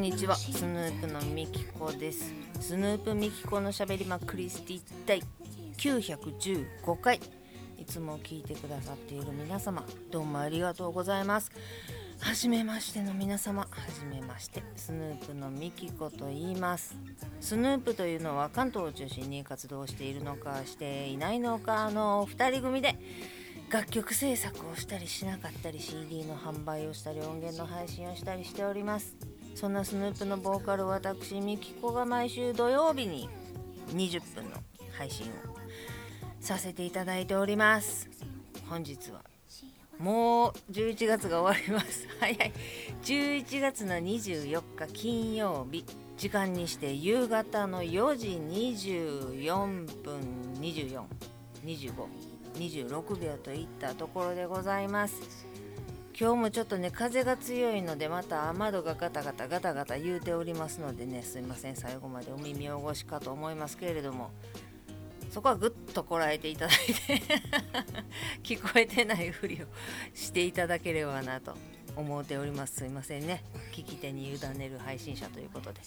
んにちは。スヌープのみきこです。スヌープみきこのしゃべりまクリスティ第915回。いつも聞いてくださっている皆様どうもありがとうございます。はじめましての皆様はじめましてスヌープのみきこと言います。スヌープというのは関東を中心に活動しているのかしていないのかの2人組で楽曲制作をしたりしなかったり CD の販売をしたり音源の配信をしたりしております。そんなスヌープのボーカル私みきこが毎週土曜日に20分の配信をさせていただいております。本日はもう11月が終わります。早い。11月の24日金曜日。時間にして夕方の4時24分2425 26秒といったところでございます。今日もちょっとね風が強いのでまた雨戸がガタガタガタガタ言うておりますのでねすいません最後までお耳汚しかと思いますけれどもそこはぐっとこらえていただいて 聞こえてないふりをしていただければなと思っております。すいませんね。聞き手に委ねる配信者ということで。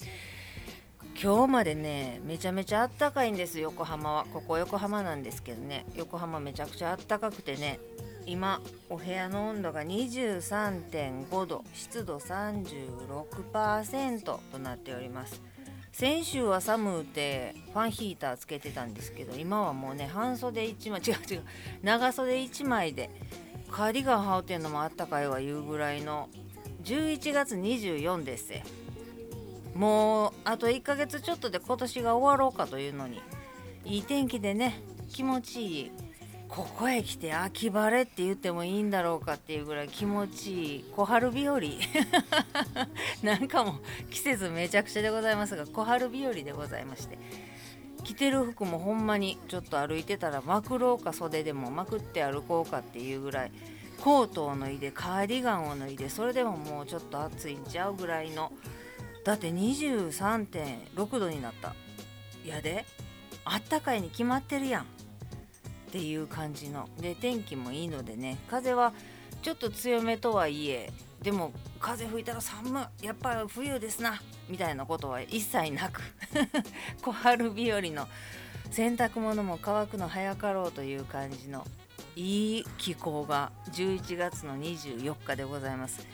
今日までねめちゃめちゃあったかいんです横浜は。ここ横浜なんですけどね横浜めちゃくちゃあったかくてね今お部屋の温度が23.5度湿度36%となっております。先週は寒うてファンヒーターつけてたんですけど今はもうね半袖1枚違う違う長袖1枚でカーディガン羽織ってんのもあったかいわいうぐらいの11月24ですもうあと1ヶ月ちょっとで今年が終わろうかというのにいい天気でね気持ちいいここへ来て秋晴れって言ってもいいんだろうかっていうぐらい気持ちいい小春日和。なんかも季節めちゃくちゃでございますが小春日和でございまして。着てる服もほんまにちょっと歩いてたらまくろうか袖でもまくって歩こうかっていうぐらいコートを脱いでカーディガンを脱いでそれでももうちょっと暑いんちゃうぐらいのだって23.6度になった。やであったかいに決まってるやん。っていう感じの。で天気もいいのでね風はちょっと強めとはいえでも風吹いたら寒い。やっぱり冬ですな。みたいなことは一切なく。小春日和の洗濯物も乾くの早かろうという感じのいい気候が11月の24日でございます。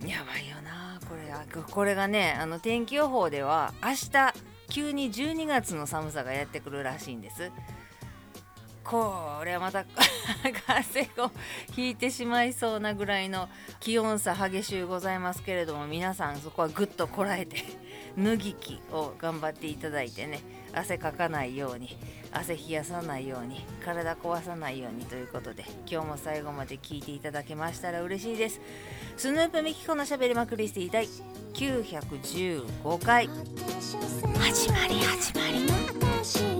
やばいよなこれ。これがねあの天気予報では明日急に12月の寒さがやってくるらしいんです。これはまた 風をひいてしまいそうなぐらいの気温差激しゅうございますけれども皆さんそこはぐっとこらえて 脱ぎ着を頑張っていただいてね汗かかないように汗冷やさないように体壊さないようにということで今日も最後まで聞いていただけましたら嬉しいです。スヌープミキコのしゃべりまくりスティ第915回。始まり始まり。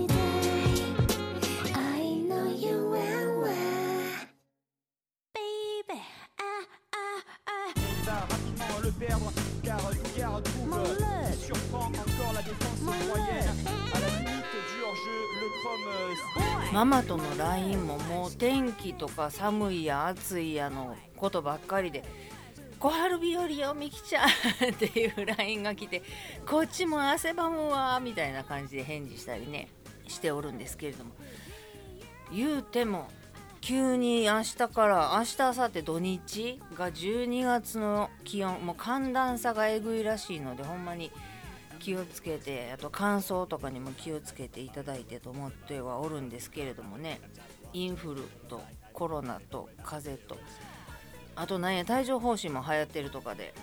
ママとの LINE ももう天気とか寒いや暑いやのことばっかりで「小春日和よみきちゃん」っていう LINE が来てこっちも汗ばむわみたいな感じで返事したりねしておるんですけれども。言うても急に明日から明日明後日土日が12月の気温もう寒暖差がえぐいらしいのでほんまに気をつけてあと乾燥とかにも気をつけていただいてと思ってはおるんですけれどもね。インフルとコロナと風邪と。あとなんや帯状疱疹も流行ってるとかで。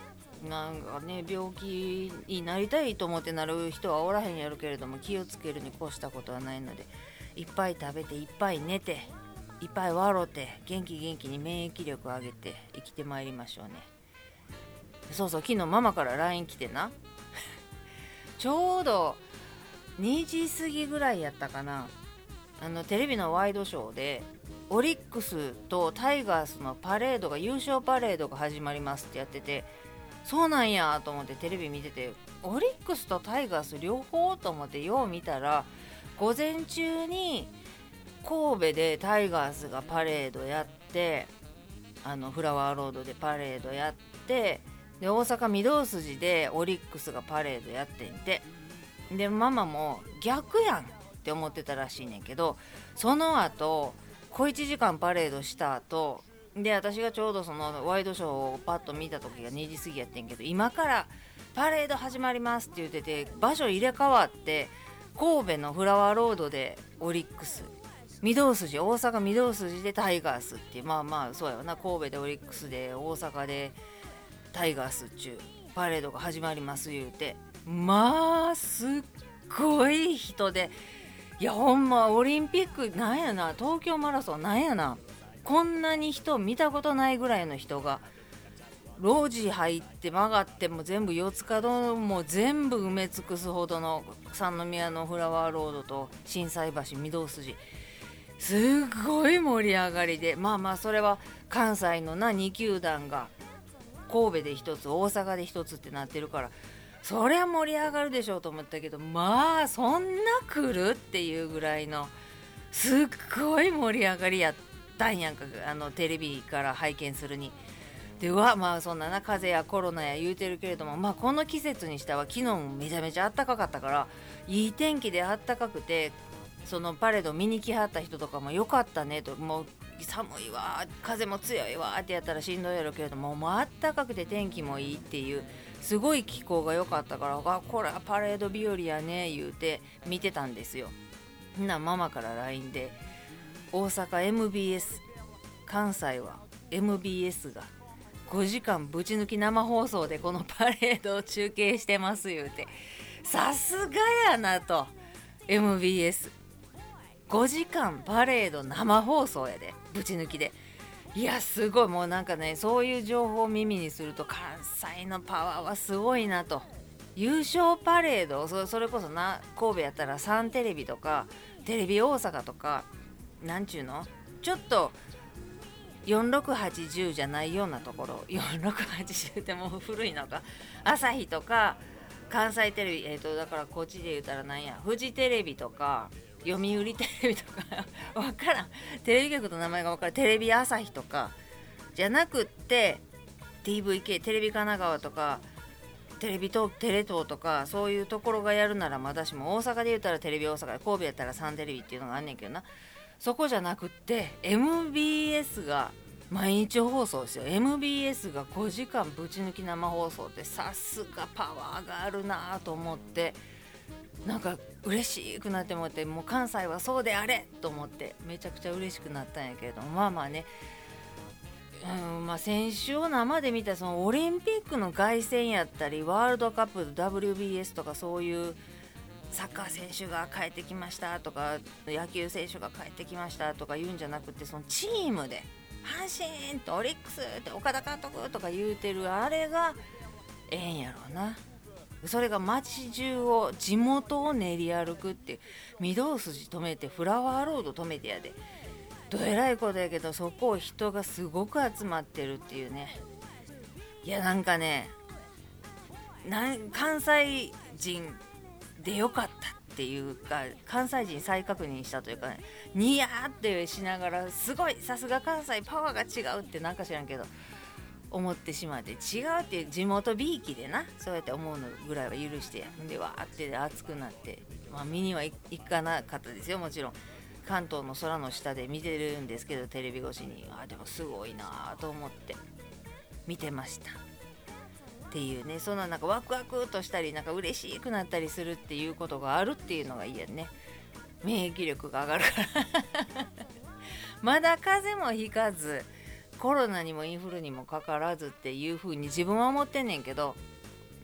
なんかね病気になりたいと思ってなる人はおらへんやるけれども気をつけるに越したことはないので。いっぱい食べていっぱい寝ていっぱい笑って元気元気に免疫力上げて生きてまいりましょうね。そうそう昨日ママから LINE 来てな。ちょうど2時過ぎぐらいやったかな。あのテレビのワイドショーでオリックスとタイガースのパレードが優勝パレードが始まりますってやっててそうなんやと思ってテレビ見ててオリックスとタイガース両方と思ってよう見たら午前中に神戸でタイガースがパレードやってあのフラワーロードでパレードやってで大阪御堂筋でオリックスがパレードやってんて。でママも逆やんって思ってたらしいねんけどその後小1時間パレードした後で私がちょうどそのワイドショーをパッと見た時が2時過ぎやってんけど今からパレード始まりますって言ってて場所入れ替わって神戸のフラワーロードでオリックス。御堂筋大阪御堂筋でタイガースってまあまあそうやわな神戸でオリックスで大阪でタイガースっちゅうパレードが始まります言うてまあすっごい人でいやほんまオリンピックなんやな東京マラソンなんやなこんなに人見たことないぐらいの人が路地入って曲がっても全部四つ角も全部埋め尽くすほどの三宮のフラワーロードと心斎橋御堂筋。すごい盛り上がりでまあまあそれは関西のな2球団が神戸で1つ大阪で1つってなってるからそりゃ盛り上がるでしょうと思ったけどまあそんな来るっていうぐらいのすっごい盛り上がりやったんやんかあのテレビから拝見するに。ではまあそんなな風邪やコロナや言うてるけれどもまあこの季節にしては昨日もめちゃめちゃ暖かかったからいい天気で暖かくてそのパレード見に来はった人とかもよかったねともう寒いわ風も強いわってやったらしんどいやろけれどももうあったかくて天気もいいっていうすごい気候が良かったからあこれはパレード日和やね言うて見てたんですよ。なママから LINE で大阪 MBS 関西は MBS が5時間ぶち抜き生放送でこのパレードを中継してます言うて。さすがやなと MBS 5時間パレード生放送やで。ぶち抜きで。いやすごい。もうなんかねそういう情報を耳にすると関西のパワーはすごいなと。優勝パレードそれこそな神戸やったらサンテレビとかテレビ大阪とかなんちゅうの？ちょっと4680じゃないようなところ。4680ってもう古いのか。朝日とか関西テレビえっ、ー、とだからこっちで言うたらなんやフジテレビとか読売テレビとか 分からん。テレビ局の名前が分からん。テレビ朝日とかじゃなくって TVK テレビ神奈川とかテレビとテレ東とかそういうところがやるならまだしも大阪で言うたらテレビ大阪神戸やったらサンテレビっていうのがあんねんけどな。そこじゃなくって MBS が毎日放送ですよ。MBS が5時間ぶち抜き生放送ってさすがパワーがあるなと思ってなんか嬉しくなって思ってもう関西はそうであれと思ってめちゃくちゃ嬉しくなったんやけどまあまあね。うんまあ、先週を生で見たそのオリンピックの凱旋やったりワールドカップ WBS とかそういうサッカー選手が帰ってきましたとか野球選手が帰ってきましたとか言うんじゃなくてそのチームで阪神とオリックスって岡田監督とか言うてるあれがええんやろうな。それが街中を地元を練り歩くって御堂筋止めてフラワーロード止めてやで。どえらいことやけどそこを人がすごく集まってるっていうね。いやなんかね関西人でよかったっていうか関西人再確認したというかねニヤーってしながらすごいさすが関西パワーが違うってなんか知らんけど思ってしまって違うっていう地元びいきでなそうやって思うのぐらいは許してやでわーって熱くなって、まあ、見には行かなかったですよもちろん関東の空の下で見てるんですけどテレビ越しにあでもすごいなと思って見てました。っていうねそのなんかワクワクとしたりなんか嬉しくなったりするっていうことがあるっていうのがいいやね。免疫力が上がるから。まだ風邪もひかずコロナにもインフルにもかからずっていう風に自分は思ってんねんけど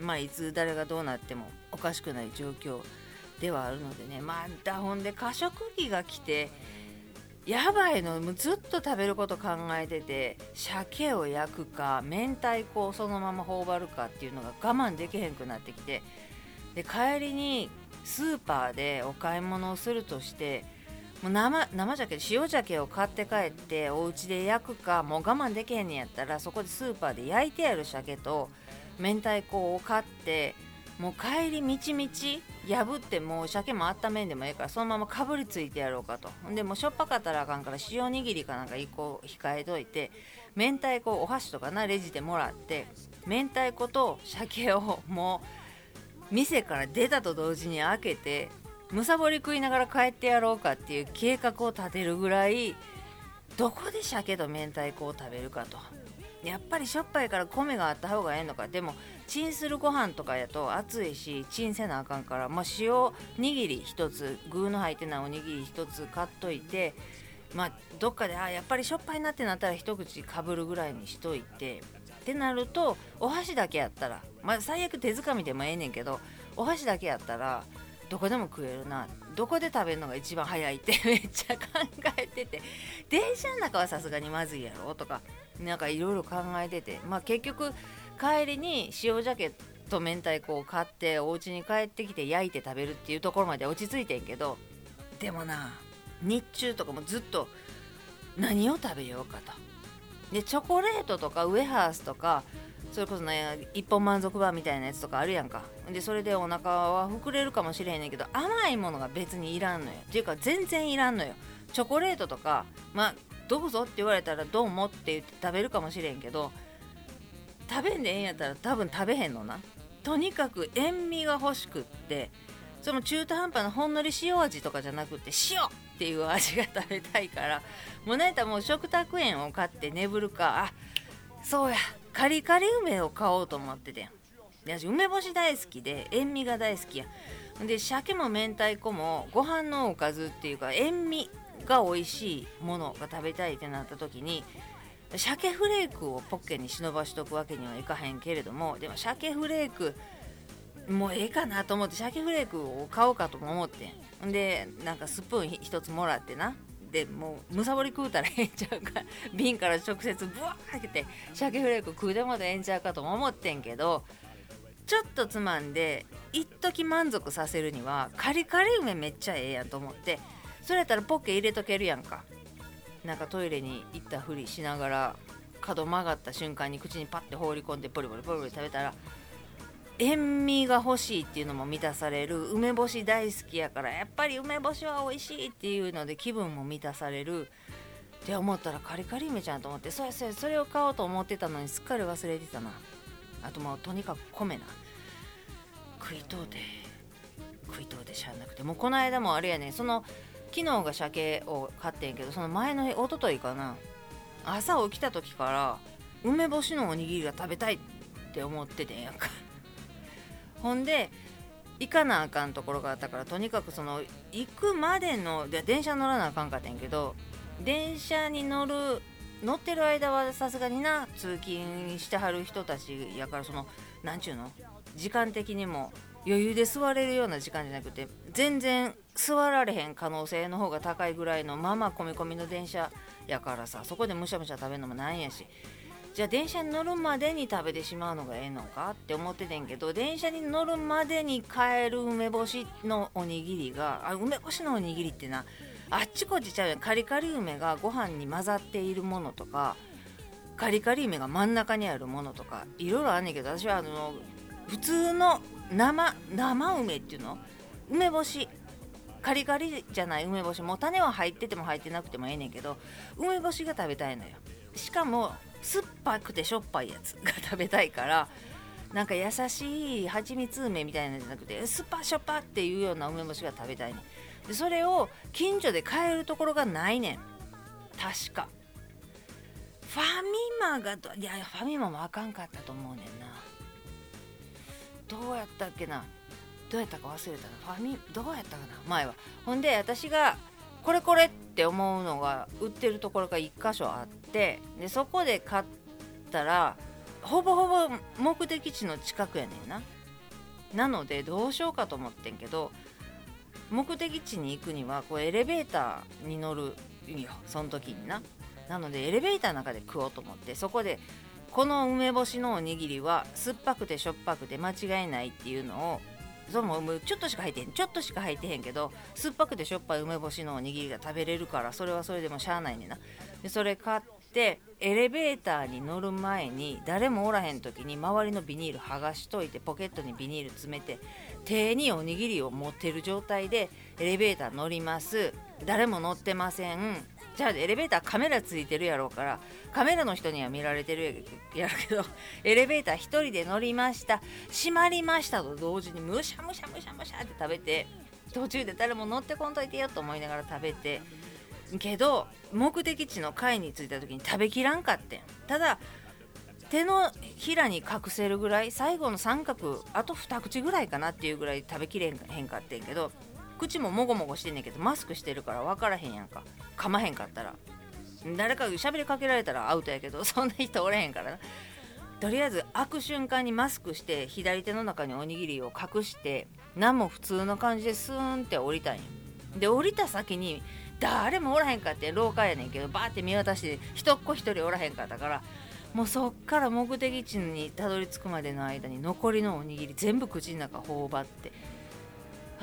まあいつ誰がどうなってもおかしくない状況ではあるのでね。またほんで過食期が来てやばいのもうずっと食べること考えてて鮭を焼くか明太子をそのまま頬張るかっていうのが我慢できへんくなってきてで帰りにスーパーでお買い物をするとしてもう生生鮭塩鮭を買って帰ってお家で焼くかもう我慢できへんねやったらそこでスーパーで焼いてある鮭と明太子を買ってもう帰りみちみち破ってもう鮭も温めんでもええからそのままかぶりついてやろうかと。んでもしょっぱかったらあかんから塩握りかなんか1個控えといて明太子お箸とかなレジでもらって明太子と鮭をもう店から出たと同時に開けてむさぼり食いながら帰ってやろうかっていう計画を立てるぐらいどこで鮭と明太子を食べるかと。やっぱりしょっぱいから米があった方がええのかでもチンするご飯とかやと熱いしチンせなあかんから、まあ、塩握り1つ具の入ってないおにぎり1つ買っといてまあどっかであやっぱりしょっぱいなってなったら一口かぶるぐらいにしといてってなるとお箸だけやったらまあ最悪手づかみでもええねんけどお箸だけやったらどこでも食えるな。どこで食べるのが一番早いって めっちゃ考えてて。電車の中はさすがにまずいやろとか。なんかいろいろ考えてて。まあ結局帰りに塩鮭と明太子を買ってお家に帰ってきて焼いて食べるっていうところまで落ち着いてんけどでもな日中とかもずっと何を食べようかと。でチョコレートとかウエハースとかそれこそね一本満足版みたいなやつとかあるやんか。でそれでお腹は膨れるかもしれへんねんけど甘いものが別にいらんのよ。っていうか全然いらんのよ。チョコレートとかまあどうぞって言われたらどうもって言って食べるかもしれんけど食べんでええんやったら多分食べへんのな。とにかく塩味が欲しくってその中途半端なほんのり塩味とかじゃなくて塩っていう味が食べたいからもうなんやったらもう食卓園を買って眠るかあそうやカリカリ梅を買おうと思ってて私梅干し大好きで塩味が大好きや。で鮭も明太子もご飯のおかずっていうか塩味が美味しいものが食べたいってなった時に鮭フレークをポッケに忍ばしとくわけにはいかへんけれどもでも鮭フレークもうええかなと思って鮭フレークを買おうかとも思ってん。でなんかスプーン1つもらってな。でもうむさぼり食うたらええんちゃうか。瓶から直接ブワー開けて鮭フレーク食うでもええんちゃうかとも思ってんけどちょっとつまんで一時満足させるにはカリカリ梅めっちゃええやんと思ってそれやったらポッケ入れとけるやんか。なんかトイレに行ったふりしながら角曲がった瞬間に口にパッて放り込んでポリポリポリポリ食べたら塩味が欲しいっていうのも満たされる梅干し大好きやからやっぱり梅干しは美味しいっていうので気分も満たされる。って思ったらカリカリ梅ちゃんと思ってそうそうそれを買おうと思ってたのにすっかり忘れてたな。あともうとにかく米な。食いとうて食いとうてしゃあなくて。もうこの間もあれやねその昨日が鮭を買ってんけどその前の日一昨日かな。朝起きた時から梅干しのおにぎりが食べたいって思っててんやんか。ほんで行かなあかんところがあったからとにかくその行くまでので電車乗らなあかんかったんやけど電車に乗る乗ってる間はさすがにな通勤してはる人たちやからそのなんちゅうの？時間的にも余裕で座れるような時間じゃなくて全然座られへん可能性の方が高いぐらいのままあ込み込みの電車やからさそこでむしゃむしゃ食べるのもなんやし。じゃあ電車に乗るまでに食べてしまうのがええのかって思っててんけど電車に乗るまでに買える梅干しのおにぎりがあ梅干しのおにぎりってなあっちこっちちゃうやん。カリカリ梅がご飯に混ざっているものとかカリカリ梅が真ん中にあるものとかいろいろあんねんけど私はあの普通の生生梅っていうの？梅干し。カリカリじゃない梅干し。もう種は入ってても入ってなくてもええねんけど梅干しが食べたいのよ。しかも酸っぱくてしょっぱいやつ が食べたいからなんか優しい蜂蜜梅みたいなんじゃなくて酸っぱしょっぱっていうような梅干しが食べたいねん。でそれを近所で買えるところがないねん。確か。ファミマがいやファミマもあかんかったと思うねんな。どうやったっけな。どうやったか忘れたな。ファミどうやったかな。前は。ほんで私がこれこれって思うのが売ってるところが1箇所あってでそこで買ったらほぼほぼ目的地の近くやねんな。なのでどうしようかと思ってんけど目的地に行くにはこうエレベーターに乗るよ。その時にな。なのでエレベーターの中で食おうと思ってそこでこの梅干しのおにぎりは酸っぱくてしょっぱくて間違いないっていうのをそもちょっとしか入ってへんちょっとしか入ってへんけど酸っぱくてしょっぱい梅干しのおにぎりが食べれるからそれはそれでもしゃあないねんな。でそれ買ってエレベーターに乗る前に誰もおらへん時に周りのビニール剥がしといてポケットにビニール詰めて手におにぎりを持ってる状態でエレベーター乗ります。誰も乗ってません。じゃあエレベーターカメラついてるやろうからカメラの人には見られてるやるけどエレベーター1人で乗りました。閉まりましたと同時にむしゃむしゃむしゃむしゃって食べて途中で誰も乗ってこんといてよと思いながら食べてけど目的地の階に着いた時に食べきらんかってん。ただ手のひらに隠せるぐらい最後の三角あと2口ぐらいかなっていうぐらい食べきれへんかってんけど口ももごもごしてんねんけどマスクしてるから分からへんやんか。噛まへんかったら。誰か喋りかけられたらアウトやけど そんな人おれへんからな。とりあえず開く瞬間にマスクして左手の中におにぎりを隠して何も普通の感じでスーンって降りたんやで降りた先に誰もおらへんかって廊下やねんけどバーって見渡して人っ子一人おらへんかったからもうそっから目的地にたどり着くまでの間に残りのおにぎり全部口の中頬張って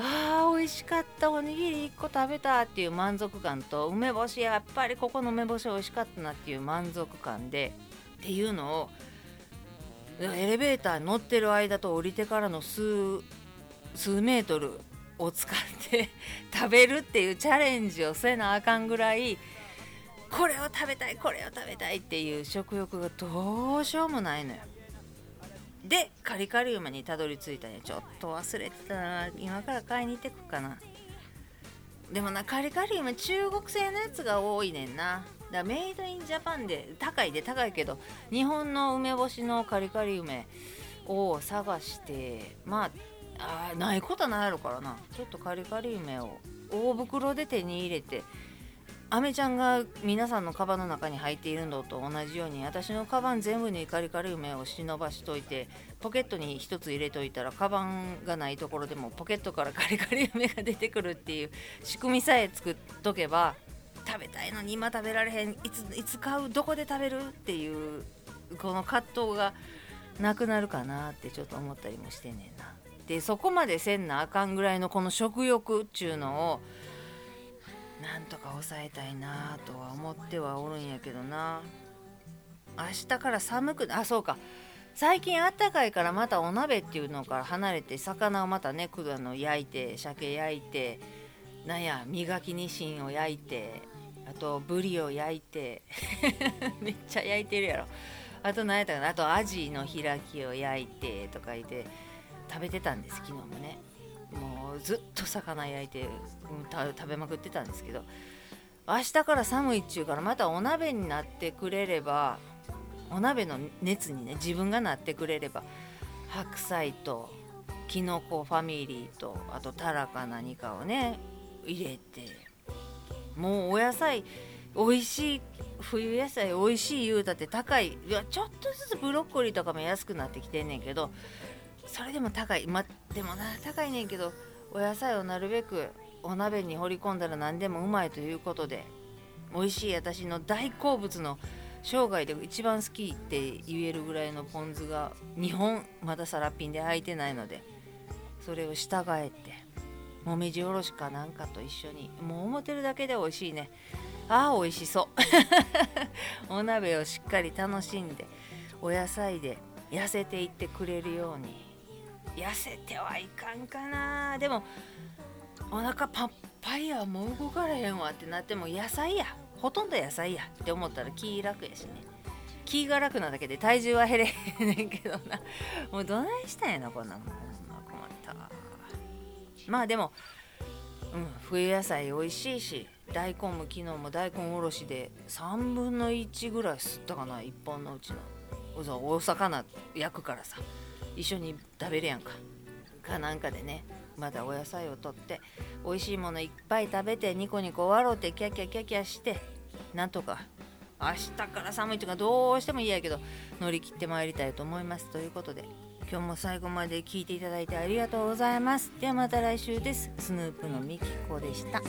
あー美味しかったおにぎり1個食べたっていう満足感と梅干しやっぱりここの梅干し美味しかったなっていう満足感でっていうのをエレベーターに乗ってる間と降りてからの数数メートルを使って食べるっていうチャレンジをせなあかんぐらいこれを食べたいこれを食べたいっていう食欲がどうしようもないのよ。でカリカリ梅にたどり着いたんや。ちょっと忘れてた。な今から買いに行ってくかな。でもなカリカリ梅中国製のやつが多いねんな。だメイドインジャパンで高いで高いけど日本の梅干しのカリカリ梅を探してまああないことはないやろからな。ちょっとカリカリ梅を大袋で手に入れてアメちゃんが皆さんのカバンの中に入っているのと同じように私のカバン全部にカリカリ梅を忍ばしといてポケットに1つ入れといたらカバンがないところでもポケットからカリカリ梅が出てくるっていう仕組みさえ作っとけば食べたいのに今食べられへんいついつ買うどこで食べるっていうこの葛藤がなくなるかなってちょっと思ったりもしてんねんな。でそこまでせんなあかんぐらいのこの食欲っちゅうのをなんとか抑えたいなとは思ってはおるんやけどな。明日から寒くあそうか。最近あったかいからまたお鍋っていうのから離れて魚をまたねあの焼いて鮭焼いてなんや磨きにしんを焼いてあとブリを焼いて めっちゃ焼いてるやろ。あと何やったかなあとアジの開きを焼いてとか言って食べてたんです昨日もね。もうずっと魚焼いて、食べまくってたんですけど明日から寒いっちゅうからまたお鍋になってくれればお鍋の熱にね自分がなってくれれば白菜ときのこファミリーとあとタラか何かをね入れてもうお野菜美味しい冬野菜美味しい言うたって高いいやちょっとずつブロッコリーとかも安くなってきてんねんけどそれでも高い。までもな高いねんけどお野菜をなるべくお鍋に放り込んだら何でもうまいということで美味しい私の大好物の生涯で一番好きって言えるぐらいのポン酢が2本まだサラピンで開いてないのでそれを従えてもみじおろしかなんかと一緒にもう思ってるだけで美味しいね。ああ美味しそう。お鍋をしっかり楽しんでお野菜で痩せていってくれるように。痩せてはいかんかな。でもお腹パッパイヤもう動かれへんわってなっても野菜や。ほとんど野菜や。って思ったら気楽やしね。気が楽なだけで体重は減れへんねんけどな。もうどないしたんやなこんなもん。困った。まあでもうん冬野菜美味しいし大根も昨日も大根おろしで3分の1ぐらい吸ったかな1本のうちの。お魚焼くからさ。一緒に食べるやんか。かなんかでねまだお野菜をとって美味しいものいっぱい食べてニコニコ笑うてキャキャキャキャしてなんとか明日から寒いとかどうしても嫌やけど乗り切ってまいりたいと思います。ということで今日も最後まで聞いていただいてありがとうございます。ではまた来週です。スヌープのみきこでした。